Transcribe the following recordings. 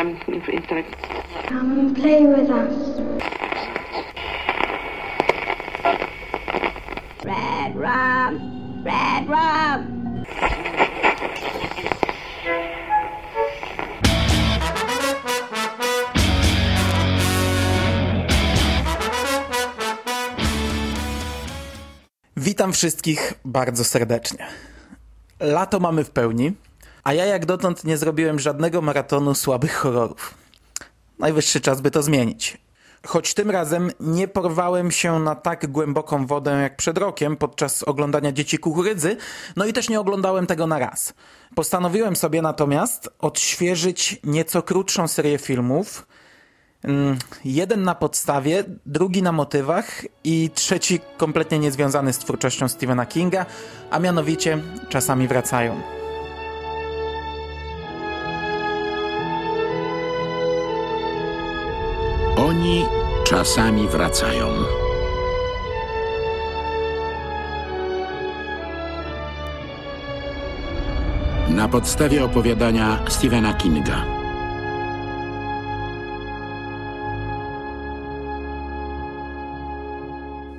um, of... Come and play with us. Red rum, red rum. Witam wszystkich bardzo serdecznie. Lato mamy w pełni, a ja jak dotąd nie zrobiłem żadnego maratonu słabych horrorów. Najwyższy czas, by to zmienić. Choć tym razem nie porwałem się na tak głęboką wodę jak przed rokiem podczas oglądania Dzieci Kukurydzy, no i też nie oglądałem tego na raz. Postanowiłem sobie natomiast odświeżyć nieco krótszą serię filmów, Mm, Jeden na podstawie, drugi na motywach i trzeci kompletnie niezwiązany z twórczością Stephena Kinga, a mianowicie czasami wracają. Czasami wracają. Na podstawie opowiadania Stephena Kinga.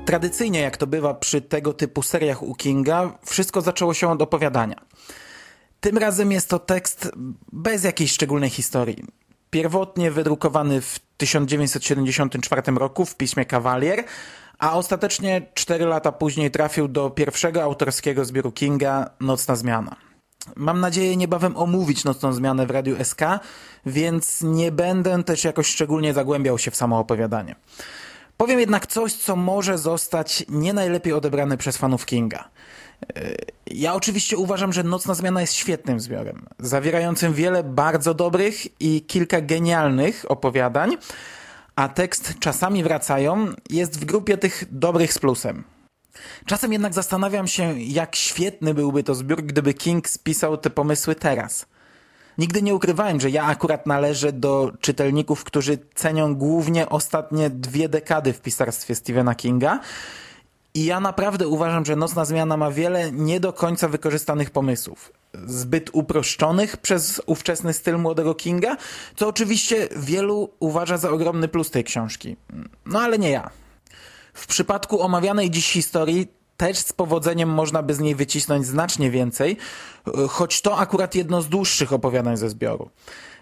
Tradycyjnie, jak to bywa przy tego typu seriach u Kinga, wszystko zaczęło się od opowiadania. Tym razem jest to tekst bez jakiejś szczególnej historii. Pierwotnie wydrukowany w 1974 roku w piśmie Kawalier, a ostatecznie 4 lata później trafił do pierwszego autorskiego zbioru Kinga Nocna Zmiana. Mam nadzieję niebawem omówić Nocną Zmianę w Radiu SK, więc nie będę też jakoś szczególnie zagłębiał się w samo opowiadanie. Powiem jednak coś, co może zostać nie najlepiej odebrane przez fanów Kinga. Ja oczywiście uważam, że Nocna Zmiana jest świetnym zbiorem, zawierającym wiele bardzo dobrych i kilka genialnych opowiadań, a tekst Czasami wracają jest w grupie tych dobrych z plusem. Czasem jednak zastanawiam się, jak świetny byłby to zbiór, gdyby King spisał te pomysły teraz. Nigdy nie ukrywałem, że ja akurat należę do czytelników, którzy cenią głównie ostatnie dwie dekady w pisarstwie Stephena Kinga. I ja naprawdę uważam, że Nocna Zmiana ma wiele nie do końca wykorzystanych pomysłów. Zbyt uproszczonych przez ówczesny styl młodego Kinga, co oczywiście wielu uważa za ogromny plus tej książki. No ale nie ja. W przypadku omawianej dziś historii też z powodzeniem można by z niej wycisnąć znacznie więcej, choć to akurat jedno z dłuższych opowiadań ze zbioru.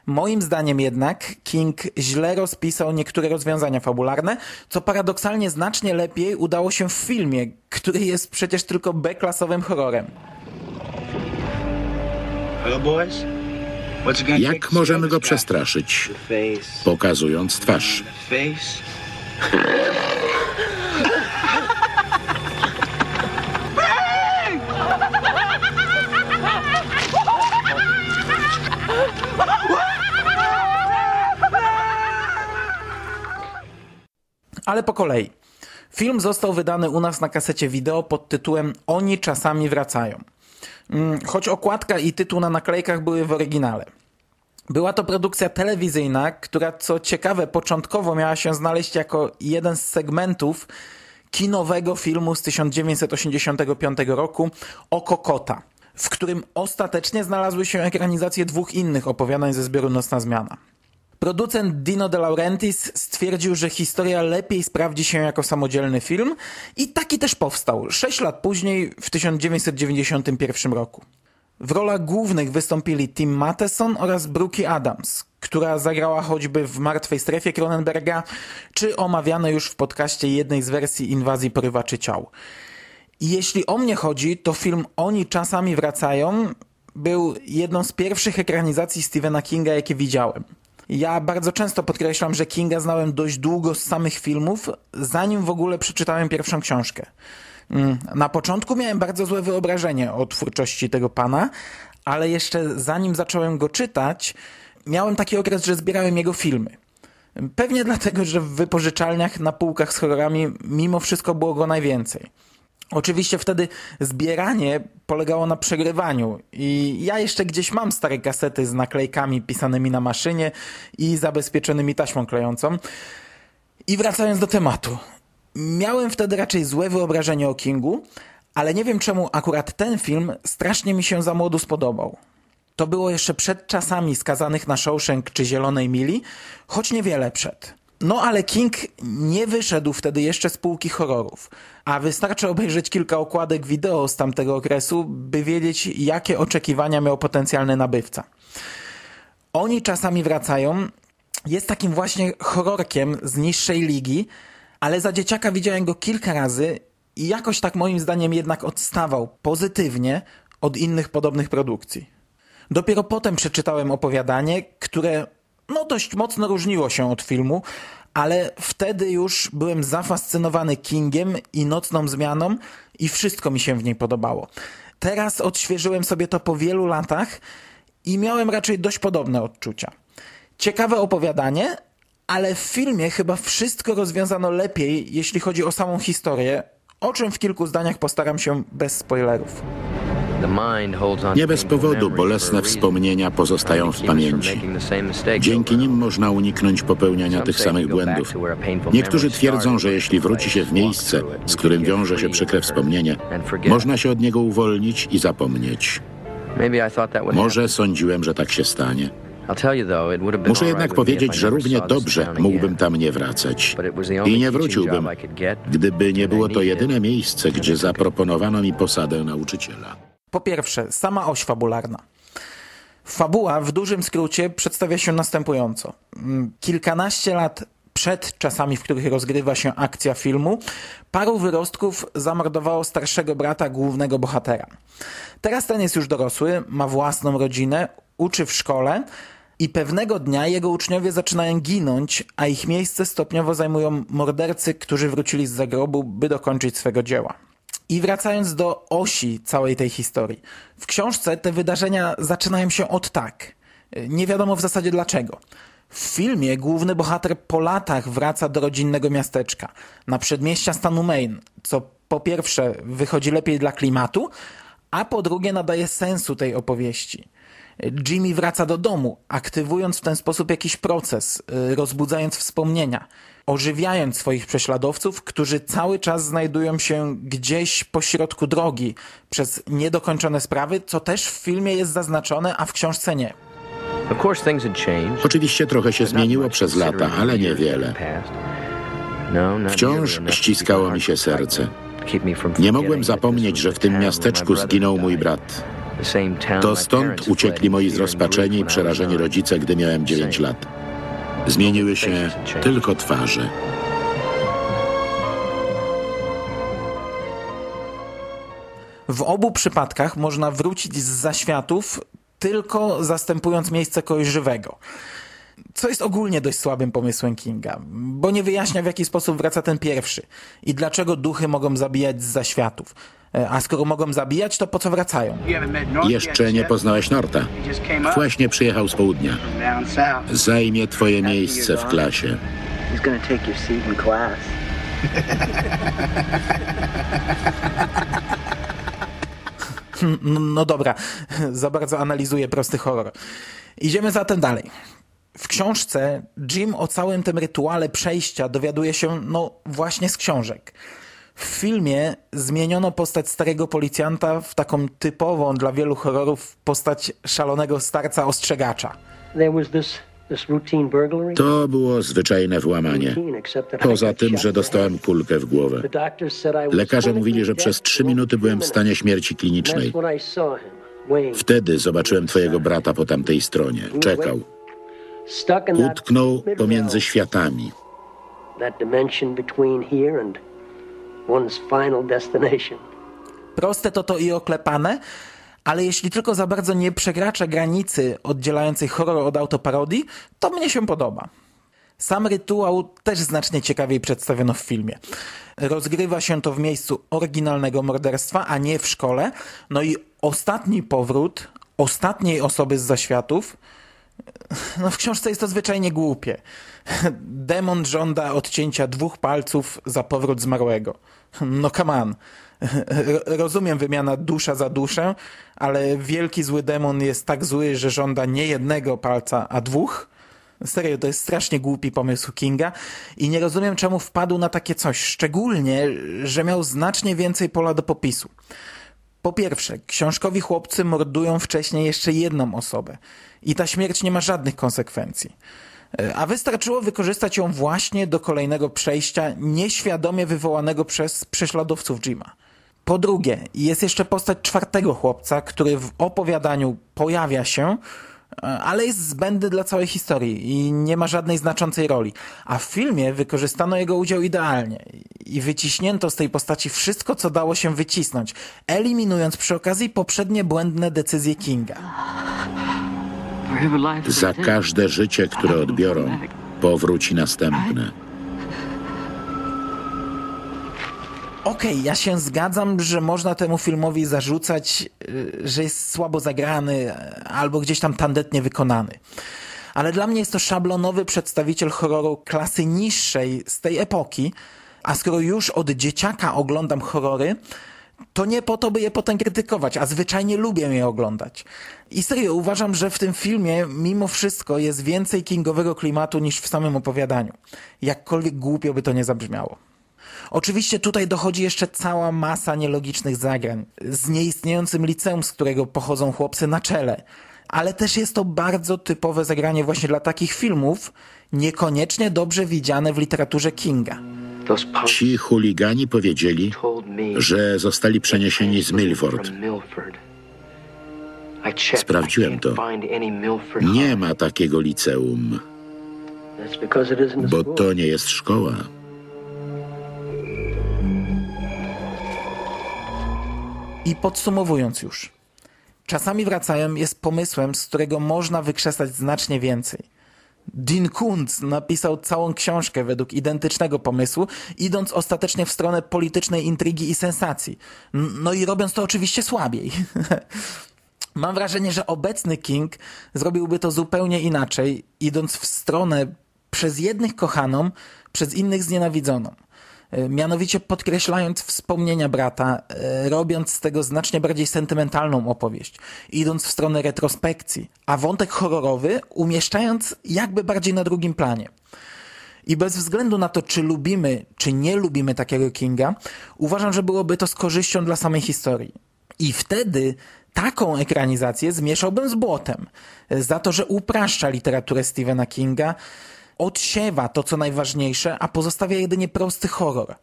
Moim zdaniem jednak King źle rozpisał niektóre rozwiązania fabularne, co paradoksalnie znacznie lepiej udało się w filmie, który jest przecież tylko B-klasowym horrorem. Jak możemy go przestraszyć? Pokazując twarz. Ale po kolei. Film został wydany u nas na kasecie wideo pod tytułem Oni czasami wracają. Mm, Choć okładka i tytuł na naklejkach były w oryginale. Była to produkcja telewizyjna, która co ciekawe początkowo miała się znaleźć jako jeden z segmentów kinowego filmu z 1985 roku Oko Kota, w którym ostatecznie znalazły się ekranizacje dwóch innych opowiadań ze zbioru Nocna Zmiana. Producent Dino De Laurentiis stwierdził, że historia lepiej sprawdzi się jako samodzielny film i taki też powstał, 6 lat później, w 1991 roku. W rolach głównych wystąpili Tim Matheson oraz Brookie Adams, która zagrała choćby w Martwej Strefie Cronenberga, czy omawiane już w podcaście jednej z wersji Inwazji Porywaczy Ciał. Jeśli o mnie chodzi, to film Oni czasami wracają był jedną z pierwszych ekranizacji Stephena Kinga, jakie widziałem. Ja bardzo często podkreślam, że Kinga znałem dość długo z samych filmów, zanim w ogóle przeczytałem pierwszą książkę. Mm, Na początku miałem bardzo złe wyobrażenie o twórczości tego pana, ale jeszcze zanim zacząłem go czytać, miałem taki okres, że zbierałem jego filmy. Pewnie dlatego, że w wypożyczalniach na półkach z horrorami mimo wszystko było go najwięcej. Oczywiście wtedy zbieranie polegało na przegrywaniu i ja jeszcze gdzieś mam stare kasety z naklejkami pisanymi na maszynie i zabezpieczonymi taśmą klejącą. I wracając do tematu. Miałem wtedy raczej złe wyobrażenie o Kingu, ale nie wiem czemu akurat ten film strasznie mi się za młodu spodobał. To było jeszcze przed czasami skazanych na Shawshank czy Zielonej Mili, choć niewiele przed. No ale King nie wyszedł wtedy jeszcze z półki horrorów, a wystarczy obejrzeć kilka okładek wideo z tamtego okresu, by wiedzieć, jakie oczekiwania miał potencjalny nabywca. Oni czasami wracają, jest takim właśnie horrorkiem z niższej ligi, ale za dzieciaka widziałem go kilka razy i jakoś tak moim zdaniem jednak odstawał pozytywnie od innych podobnych produkcji. Dopiero potem przeczytałem opowiadanie, które no dość mocno różniło się od filmu, ale wtedy już byłem zafascynowany Kingiem i nocną zmianą i wszystko mi się w niej podobało. Teraz odświeżyłem sobie to po wielu latach i miałem raczej dość podobne odczucia. Ciekawe opowiadanie, ale w filmie chyba wszystko rozwiązano lepiej, jeśli chodzi o samą historię, o czym w kilku zdaniach postaram się bez spoilerów. Nie bez powodu bolesne wspomnienia pozostają w pamięci. Dzięki nim można uniknąć popełniania tych samych błędów. Niektórzy twierdzą, że jeśli wróci się w miejsce, z którym wiąże się przykre wspomnienie, można się od niego uwolnić i zapomnieć. Może sądziłem, że tak się stanie. Muszę jednak powiedzieć, że równie dobrze mógłbym tam nie wracać. I nie wróciłbym, gdyby nie było to jedyne miejsce, gdzie zaproponowano mi posadę nauczyciela. Po pierwsze, sama oś fabularna. Fabuła w dużym skrócie przedstawia się następująco. Mm, kilkanaście lat przed czasami, w których rozgrywa się akcja filmu, paru wyrostków zamordowało starszego brata głównego bohatera. Teraz ten jest już dorosły, ma własną rodzinę, uczy w szkole i pewnego dnia jego uczniowie zaczynają ginąć, a ich miejsce stopniowo zajmują mordercy, którzy wrócili z zagrobu, by dokończyć swego dzieła. I wracając do osi całej tej historii. W książce te wydarzenia zaczynają się od tak. Nie wiadomo w zasadzie dlaczego. W filmie główny bohater po latach wraca do rodzinnego miasteczka, na przedmieścia stanu Maine, co po pierwsze wychodzi lepiej dla klimatu, a po drugie nadaje sensu tej opowieści. Jimmy wraca do domu, aktywując w ten sposób jakiś proces, y, rozbudzając wspomnienia, ożywiając swoich prześladowców, którzy cały czas znajdują się gdzieś po środku drogi przez niedokończone sprawy, co też w filmie jest zaznaczone, a w książce nie. Oczywiście trochę się zmieniło przez lata, ale niewiele. Wciąż ściskało mi się serce. Nie mogłem zapomnieć, że w tym miasteczku zginął mój brat. To stąd uciekli moi zrozpaczeni i przerażeni rodzice, gdy miałem 9 lat. Zmieniły się tylko twarze. W obu przypadkach można wrócić z zaświatów tylko zastępując miejsce kogoś żywego. Co jest ogólnie dość słabym pomysłem Kinga, bo nie wyjaśnia w jaki sposób wraca ten pierwszy i dlaczego duchy mogą zabijać z zaświatów. E, a skoro mogą zabijać, to po co wracają? Jeszcze nie poznałeś Norta. Właśnie przyjechał z południa. Zajmie twoje miejsce w klasie. No, no dobra, za bardzo analizuję prosty horror. Idziemy zatem dalej. W książce Jim o całym tym rytuale przejścia dowiaduje się, no właśnie z książek. W filmie zmieniono postać starego policjanta w taką typową dla wielu horrorów postać szalonego starca ostrzegacza. To było zwyczajne włamanie. Poza tym, że dostałem kulkę w głowę. Lekarze mówili, że przez trzy minuty byłem w stanie śmierci klinicznej. Wtedy zobaczyłem twojego brata po tamtej stronie. Czekał. Utknął pomiędzy światami. That dimension between here and one's final destination. Proste to to i oklepane, ale jeśli tylko za bardzo nie przekracza granicy oddzielającej horror od autoparodii, to mnie się podoba. Sam rytuał też znacznie ciekawiej przedstawiono w filmie. Rozgrywa się to w miejscu oryginalnego morderstwa, a nie w szkole. No i ostatni powrót ostatniej osoby z zaświatów no w książce jest to zwyczajnie głupie. Demon żąda odcięcia dwóch palców za powrót zmarłego. No come on. Ro- Rozumiem wymiana dusza za duszę, ale wielki zły demon jest tak zły, że żąda nie jednego palca, a dwóch? Serio, to jest strasznie głupi pomysł Kinga i nie rozumiem, czemu wpadł na takie coś, szczególnie, że miał znacznie więcej pola do popisu. Po pierwsze, książkowi chłopcy mordują wcześniej jeszcze jedną osobę i ta śmierć nie ma żadnych konsekwencji. E, a wystarczyło wykorzystać ją właśnie do kolejnego przejścia nieświadomie wywołanego przez prześladowców Jima. Po drugie, jest jeszcze postać czwartego chłopca, który w opowiadaniu pojawia się, e, ale jest zbędny dla całej historii i nie ma żadnej znaczącej roli. A w filmie wykorzystano jego udział idealnie i wyciśnięto z tej postaci wszystko, co dało się wycisnąć, eliminując przy okazji poprzednie błędne decyzje Kinga. Za każde życie, które odbiorą, powróci następne. Okej, okay, ja się zgadzam, że można temu filmowi zarzucać, y, że jest słabo zagrany albo gdzieś tam tandetnie wykonany. Ale dla mnie jest to szablonowy przedstawiciel horroru klasy niższej z tej epoki, a skoro już od dzieciaka oglądam horrory, to nie po to, by je potem krytykować, a zwyczajnie lubię je oglądać. I serio, uważam, że w tym filmie mimo wszystko jest więcej kingowego klimatu niż w samym opowiadaniu. Jakkolwiek głupio by to nie zabrzmiało. Oczywiście tutaj dochodzi jeszcze cała masa nielogicznych zagrań z nieistniejącym liceum, z którego pochodzą chłopcy na czele. Ale też jest to bardzo typowe zagranie właśnie dla takich filmów, niekoniecznie dobrze widziane w literaturze Kinga. Ci chuligani powiedzieli, że zostali przeniesieni z Milford. Sprawdziłem to. Nie ma takiego liceum, bo to nie jest szkoła. I podsumowując już, czasami wracają jest pomysłem, z którego można wykrzesać znacznie więcej. Dean Kuntz napisał całą książkę według identycznego pomysłu, idąc ostatecznie w stronę politycznej intrygi i sensacji. No i robiąc to oczywiście słabiej. Mam wrażenie, że obecny King zrobiłby to zupełnie inaczej, idąc w stronę przez jednych kochaną, przez innych znienawidzoną. E, mianowicie podkreślając wspomnienia brata, e, robiąc z tego znacznie bardziej sentymentalną opowieść, idąc w stronę retrospekcji, a wątek horrorowy umieszczając jakby bardziej na drugim planie. I bez względu na to, czy lubimy, czy nie lubimy takiego Kinga, uważam, że byłoby to z korzyścią dla samej historii. I wtedy taką ekranizację zmieszałbym z błotem. Za to, że upraszcza literaturę Stephena Kinga, odsiewa to, co najważniejsze, a pozostawia jedynie prosty horror.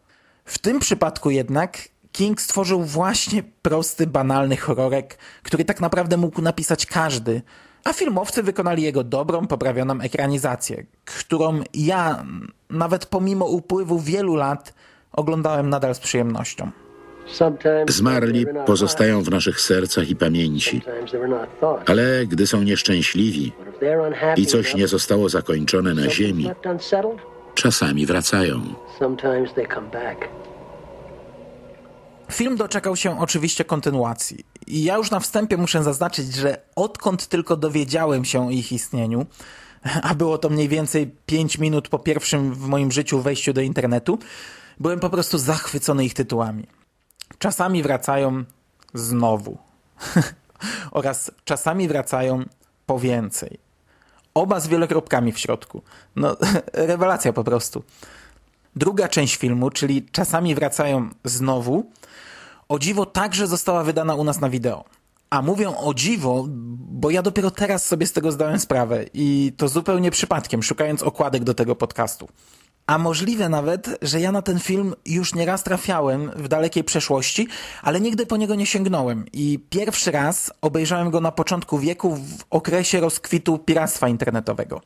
W tym przypadku jednak King stworzył właśnie prosty, banalny horrorek, który tak naprawdę mógł napisać każdy, a filmowcy wykonali jego dobrą, poprawioną ekranizację, którą ja, nawet pomimo upływu wielu lat, oglądałem nadal z przyjemnością. Zmarli pozostają w naszych sercach i pamięci, ale gdy są nieszczęśliwi i coś nie zostało zakończone na ziemi, czasami wracają. Film doczekał się oczywiście kontynuacji. I ja już na wstępie muszę zaznaczyć, że odkąd tylko dowiedziałem się o ich istnieniu, a było to mniej więcej 5 minut po pierwszym w moim życiu wejściu do internetu, byłem po prostu zachwycony ich tytułami. Czasami wracają znowu. Oraz czasami wracają po więcej. Oba z wielokropkami w środku. No, rewelacja po prostu. Druga część filmu, czyli czasami wracają znowu, o dziwo także została wydana u nas na wideo. A mówią o dziwo, bo ja dopiero teraz sobie z tego zdałem sprawę i to zupełnie przypadkiem, szukając okładek do tego podcastu. A możliwe nawet, że ja na ten film już nieraz trafiałem w dalekiej przeszłości, ale nigdy po niego nie sięgnąłem. I pierwszy raz obejrzałem go na początku wieku w okresie rozkwitu piractwa internetowego.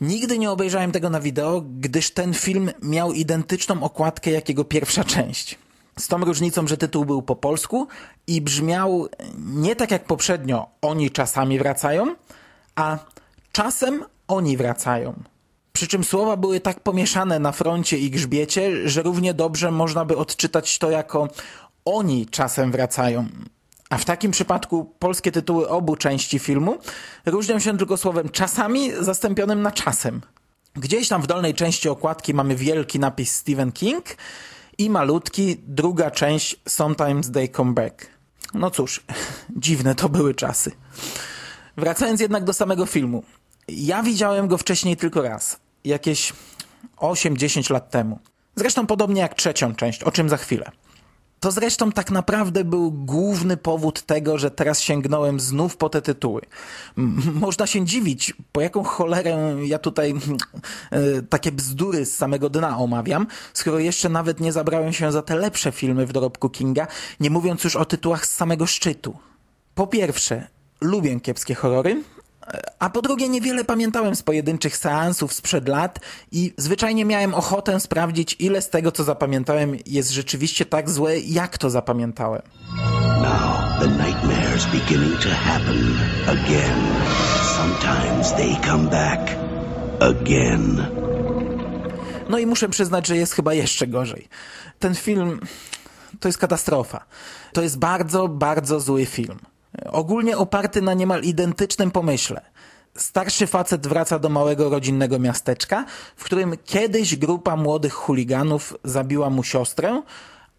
Nigdy nie obejrzałem tego na wideo, gdyż ten film miał identyczną okładkę jak jego pierwsza część. Z tą różnicą, że tytuł był po polsku i brzmiał nie tak jak poprzednio oni czasami wracają, a czasem oni wracają. Przy czym słowa były tak pomieszane na froncie i grzbiecie, że równie dobrze można by odczytać to jako oni czasem wracają. A w takim przypadku polskie tytuły obu części filmu różnią się tylko słowem czasami zastąpionym na czasem. Gdzieś tam w dolnej części okładki mamy wielki napis Stephen King i malutki druga część Sometimes They Come Back. No cóż, dziwne to były czasy. Wracając jednak do samego filmu. Ja widziałem go wcześniej tylko raz jakieś 8-10 lat temu. Zresztą podobnie jak trzecią część, o czym za chwilę. To zresztą tak naprawdę był główny powód tego, że teraz sięgnąłem znów po te tytuły. Można się dziwić, po jaką cholerę ja tutaj e, takie bzdury z samego dna omawiam, skoro jeszcze nawet nie zabrałem się za te lepsze filmy w dorobku Kinga, nie mówiąc już o tytułach z samego szczytu. Po pierwsze, lubię kiepskie horrory, a po drugie, niewiele pamiętałem z pojedynczych seansów sprzed lat i zwyczajnie miałem ochotę sprawdzić, ile z tego, co zapamiętałem, jest rzeczywiście tak złe, jak to zapamiętałem. Now the nightmares beginning to happen again. Sometimes they come back again. No i muszę przyznać, że jest chyba jeszcze gorzej. Ten film to jest katastrofa. To jest bardzo, bardzo zły film. Ogólnie oparty na niemal identycznym pomyśle. Starszy facet wraca do małego rodzinnego miasteczka, w którym kiedyś grupa młodych chuliganów zabiła mu siostrę,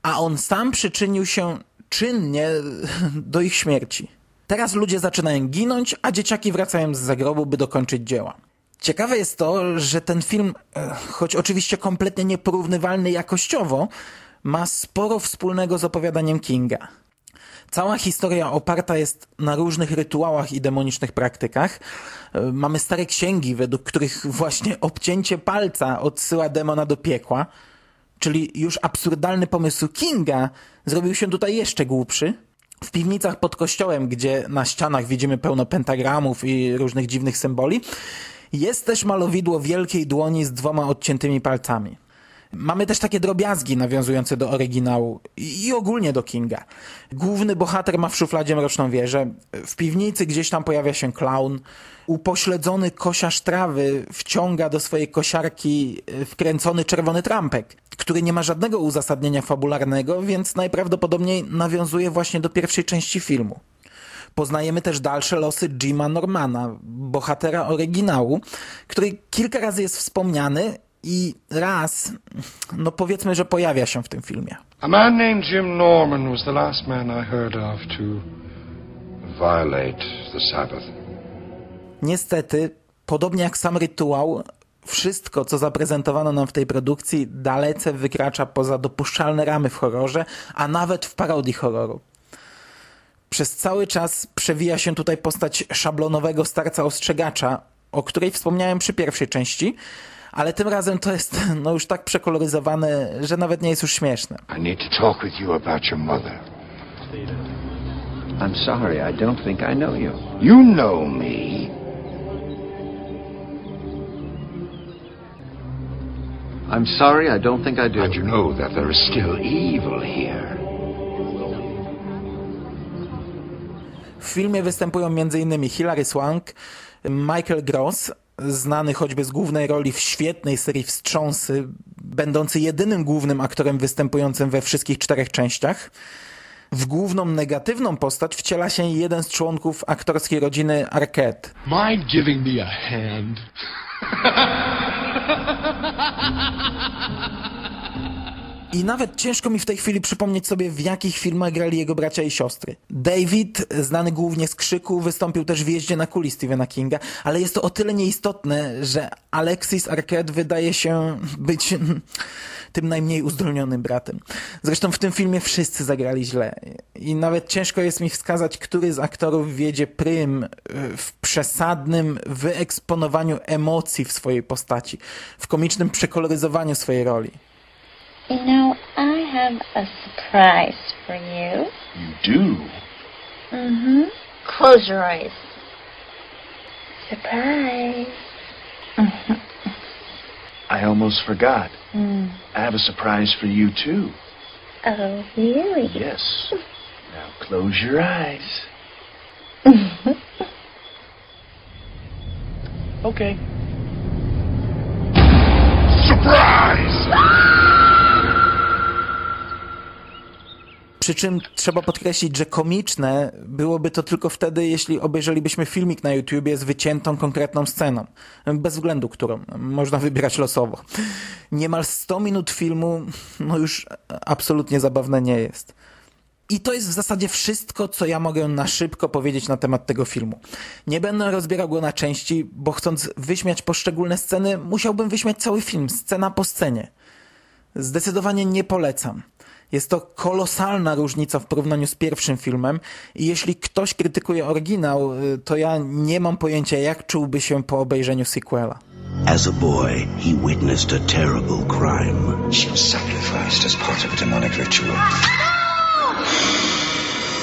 a on sam przyczynił się czynnie do ich śmierci. Teraz ludzie zaczynają ginąć, a dzieciaki wracają z zagrobu, by dokończyć dzieła. Ciekawe jest to, że ten film, e, choć oczywiście kompletnie nieporównywalny jakościowo, ma sporo wspólnego z opowiadaniem Kinga. Cała historia oparta jest na różnych rytuałach i demonicznych praktykach. E, mamy stare księgi, według których właśnie obcięcie palca odsyła demona do piekła. Czyli już absurdalny pomysł Kinga zrobił się tutaj jeszcze głupszy. W piwnicach pod kościołem, gdzie na ścianach widzimy pełno pentagramów i różnych dziwnych symboli, jest też malowidło wielkiej dłoni z dwoma odciętymi palcami. Mamy też takie drobiazgi nawiązujące do oryginału i ogólnie do Kinga. Główny bohater ma w szufladzie mroczną wieżę, w piwnicy gdzieś tam pojawia się klaun, upośledzony kosiarz trawy wciąga do swojej kosiarki e, wkręcony czerwony trampek, który nie ma żadnego uzasadnienia fabularnego, więc najprawdopodobniej nawiązuje właśnie do pierwszej części filmu. Poznajemy też dalsze losy Jima Normana, bohatera oryginału, który kilka razy jest wspomniany i raz, no powiedzmy, że pojawia się w tym filmie. A man named Jim Norman was the last man I heard of to violate the Sabbath. Niestety, podobnie jak sam rytuał, wszystko, co zaprezentowano nam w tej produkcji, dalece wykracza poza dopuszczalne ramy w horrorze, a nawet w parodii horroru. Przez cały czas przewija się tutaj postać szablonowego starca ostrzegacza, o której wspomniałem przy pierwszej części, ale tym razem to jest no już tak przekoloryzowane, że nawet nie jest już śmieszne. I need to talk with you about your mother. I'm sorry, I don't think I know you. You know me. I'm sorry, I don't think I do. You know that there is still evil here. W filmie występują m.in. Hilary Swank, Michael Gross, znany choćby z głównej roli w świetnej serii Wstrząsy, będący jedynym głównym aktorem występującym we wszystkich czterech częściach. W główną negatywną postać wciela się jeden z członków aktorskiej rodziny Arquette. Mind giving me a hand? I nawet ciężko mi w tej chwili przypomnieć sobie, w jakich filmach grali jego bracia i siostry. David, znany głównie z krzyku, wystąpił też w jeździe na kuli Stephena Kinga, ale jest to o tyle nieistotne, że Alexis Arquette wydaje się być tym najmniej uzdolnionym bratem. Zresztą w tym filmie wszyscy zagrali źle. I nawet ciężko jest mi wskazać, który z aktorów wiedzie prym w przesadnym wyeksponowaniu emocji w swojej postaci, w komicznym przekoloryzowaniu swojej roli. You know, I have a surprise for you. You do? Mm-hmm. Close your eyes. Surprise. I almost forgot. Mm. I have a surprise for you, too. Oh, really? Yes. Now close your eyes. okay. Surprise! Przy czym trzeba podkreślić, że komiczne byłoby to tylko wtedy, jeśli obejrzelibyśmy filmik na YouTubie z wyciętą konkretną sceną. Bez względu którą. Można wybierać losowo. Niemal 100 minut filmu no już absolutnie zabawne nie jest. I to jest w zasadzie wszystko, co ja mogę na szybko powiedzieć na temat tego filmu. Nie będę rozbierał go na części, bo chcąc wyśmiać poszczególne sceny, musiałbym wyśmiać cały film, scena po scenie. Zdecydowanie nie polecam. Jest to kolosalna różnica w porównaniu z pierwszym filmem i jeśli ktoś krytykuje oryginał, y, to ja nie mam pojęcia jak czułby się po obejrzeniu sequela. As a boy, he witnessed a terrible crime. She was sacrificed as part of a demonic ritual.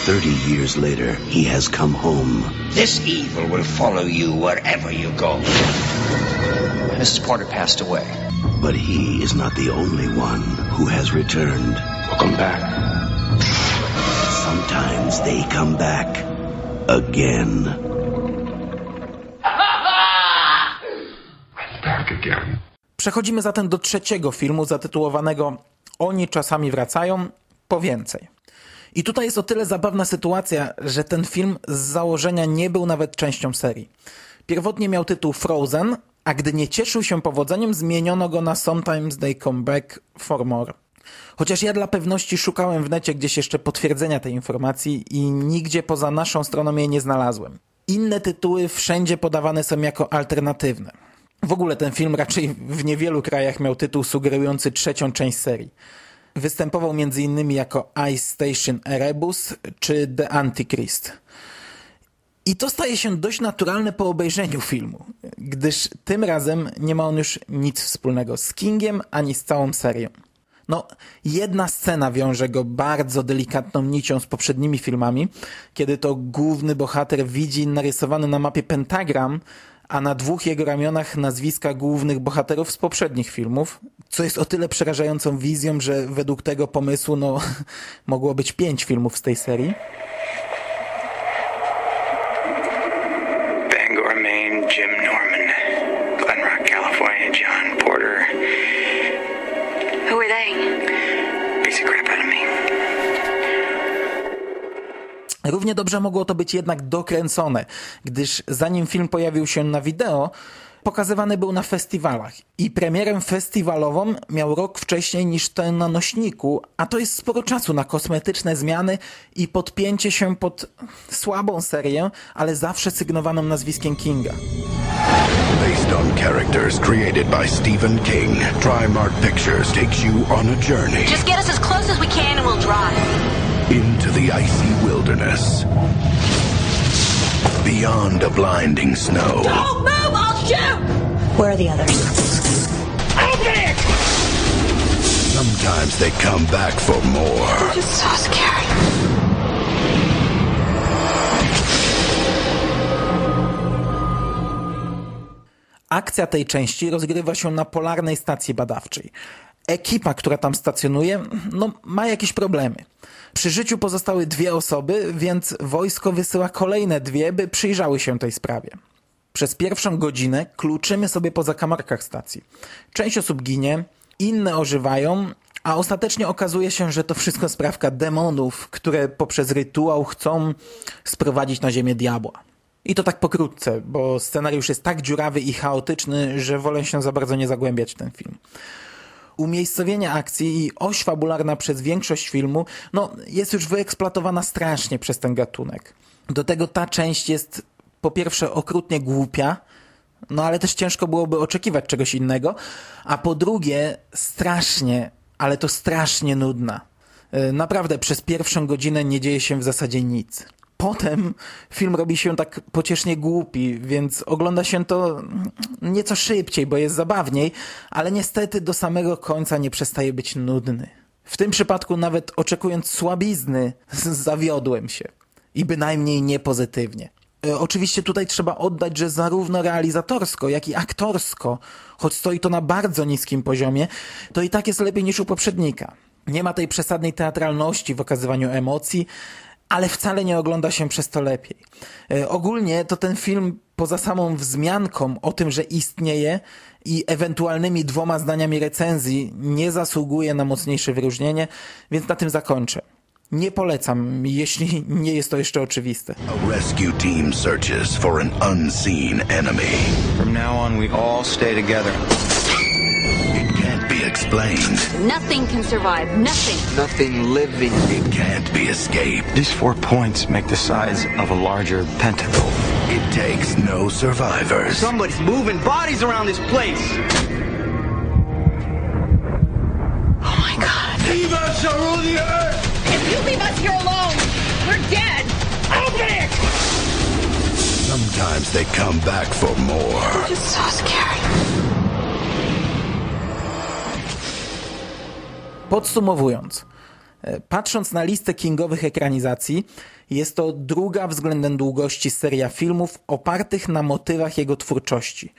Thirty years later, he has come home. This evil will follow you wherever you go. Mrs. Porter passed away. But he is not the only one who has returned. Welcome back. Sometimes they come back again. Back again. Przechodzimy zatem do trzeciego filmu zatytułowanego Oni czasami wracają, po więcej. I tutaj jest o tyle zabawna sytuacja, że ten film z założenia nie był nawet częścią serii. Pierwotnie miał tytuł Frozen, a gdy nie cieszył się powodzeniem, zmieniono go na Sometimes They Come Back for More. Chociaż ja dla pewności szukałem w necie gdzieś jeszcze potwierdzenia tej informacji i nigdzie poza naszą stroną jej nie znalazłem. Inne tytuły wszędzie podawane są jako alternatywne. W ogóle ten film raczej w niewielu krajach miał tytuł sugerujący trzecią część serii. Występował m.in. jako Ice Station Erebus czy The Antichrist. I to staje się dość naturalne po obejrzeniu filmu, gdyż tym razem nie ma on już nic wspólnego z Kingiem ani z całą serią. No, jedna scena wiąże go bardzo delikatną nicią z poprzednimi filmami, kiedy to główny bohater widzi narysowany na mapie pentagram, a na dwóch jego ramionach nazwiska głównych bohaterów z poprzednich filmów, co jest o tyle przerażającą wizją, że według tego pomysłu no, mogło być pięć filmów z tej serii. Równie dobrze mogło to być jednak dokręcone, gdyż zanim film pojawił się na wideo, pokazywany był na festiwalach i premierę festiwalową miał rok wcześniej niż ten na nośniku, a to jest sporo czasu na kosmetyczne zmiany i podpięcie się pod słabą serię, ale zawsze sygnowaną nazwiskiem Kinga. Based on characters created by Stephen King, Trimark Pictures takes you on a journey Just get us as close as we can and we'll drive. Into the icy wilderness. Beyond a blinding snow, Don't move! I'll shoot! Where are the others? sometimes they come back for more. Just so scary. Akcja tej części rozgrywa się na polarnej stacji badawczej. Ekipa, która tam stacjonuje, no, ma jakieś problemy. Przy życiu pozostały dwie osoby, więc wojsko wysyła kolejne dwie, by przyjrzały się tej sprawie. Przez pierwszą godzinę kluczymy sobie po zakamarkach stacji. Część osób ginie, inne ożywają, a ostatecznie okazuje się, że to wszystko sprawka demonów, które poprzez rytuał chcą sprowadzić na ziemię diabła. I to tak pokrótce, bo scenariusz jest tak dziurawy i chaotyczny, że wolę się za bardzo nie zagłębiać w ten film. Umiejscowienie akcji i oś fabularna przez większość filmu no, jest już wyeksploatowana strasznie przez ten gatunek. Do tego ta część jest po pierwsze okrutnie głupia, no ale też ciężko byłoby oczekiwać czegoś innego, a po drugie strasznie, ale to strasznie nudna. Yy, Naprawdę przez pierwszą godzinę nie dzieje się w zasadzie nic. Potem film robi się tak pociesznie głupi, więc ogląda się to nieco szybciej, bo jest zabawniej, ale niestety do samego końca nie przestaje być nudny. W tym przypadku nawet oczekując słabizny, zawiodłem się. I bynajmniej nie pozytywnie. E, Oczywiście tutaj trzeba oddać, że zarówno realizatorsko, jak i aktorsko, choć stoi to na bardzo niskim poziomie, to i tak jest lepiej niż u poprzednika. Nie ma tej przesadnej teatralności w okazywaniu emocji, ale wcale nie ogląda się przez to lepiej. E, Ogólnie to ten film poza samą wzmianką o tym, że istnieje i ewentualnymi dwoma zdaniami recenzji nie zasługuje na mocniejsze wyróżnienie, więc na tym zakończę. Nie polecam, jeśli nie jest to jeszcze oczywiste. A rescue team searches for an unseen enemy. From now on, we all stay together. It can't be explained. Nothing can survive. Nothing. Nothing living. It can't be escaped. These four points make the size of a larger pentacle. It takes no survivors. Somebody's moving bodies around this place. Oh my god. Leave us or rule the earth! If you leave us here alone, we're dead! Open it! Sometimes they come back for more. It's so scary. Podsumowując, e, patrząc na listę kingowych ekranizacji, jest to druga względem długości seria filmów opartych na motywach jego twórczości.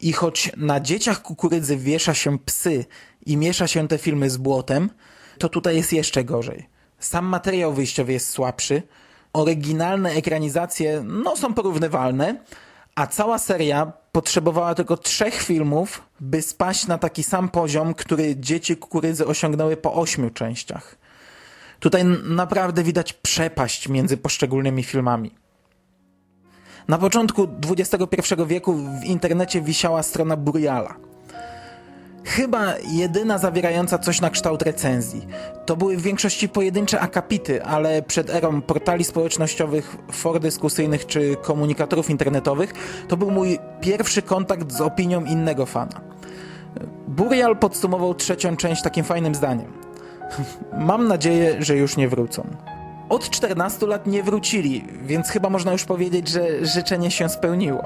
I choć na dzieciach kukurydzy wiesza się psy i miesza się te filmy z błotem, to tutaj jest jeszcze gorzej. Sam materiał wyjściowy jest słabszy, oryginalne ekranizacje no, są porównywalne, a cała seria potrzebowała tylko trzech filmów, by spaść na taki sam poziom, który dzieci kukurydzy osiągnęły po ośmiu częściach. Tutaj naprawdę widać przepaść między poszczególnymi filmami. Na początku XXI wieku w internecie wisiała strona Buriala. Chyba jedyna zawierająca coś na kształt recenzji. To były w większości pojedyncze akapity, ale przed erą portali społecznościowych, for dyskusyjnych czy komunikatorów internetowych to był mój pierwszy kontakt z opinią innego fana. Burial podsumował trzecią część takim fajnym zdaniem. Mam nadzieję, że już nie wrócą. Od 14 lat nie wrócili, więc chyba można już powiedzieć, że życzenie się spełniło.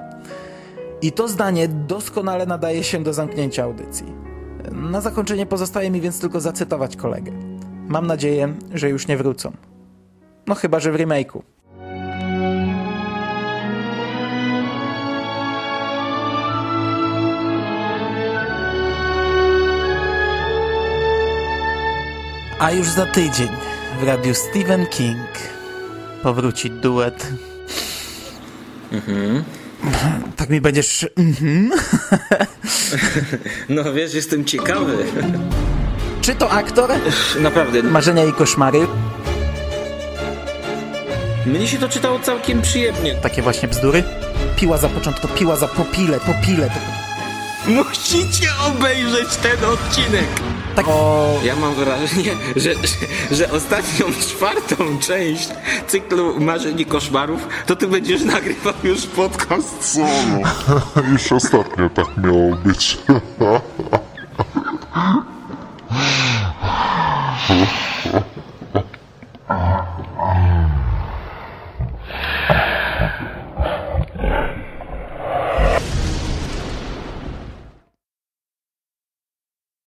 I to zdanie doskonale nadaje się do zamknięcia audycji. Na zakończenie pozostaje mi więc tylko zacytować kolegę. Mam nadzieję, że już nie wrócą. No chyba, że w remake'u. A już za tydzień w radiu Stephen King powróci duet. Mhm. Tak mi będziesz. Mhm. No wiesz, jestem ciekawy. Czy to aktor? Naprawdę. Marzenia i koszmary. Mnie się to czytało całkiem przyjemnie. Takie właśnie bzdury. Piła za początku, piła za popile, popile. Musicie obejrzeć ten odcinek. Tak. O... Ja mam wrażenie, że, że, że ostatnią, czwartą część cyklu Marzeń i Koszmarów to ty będziesz nagrywał już podcast solo. już ostatnio tak miało być.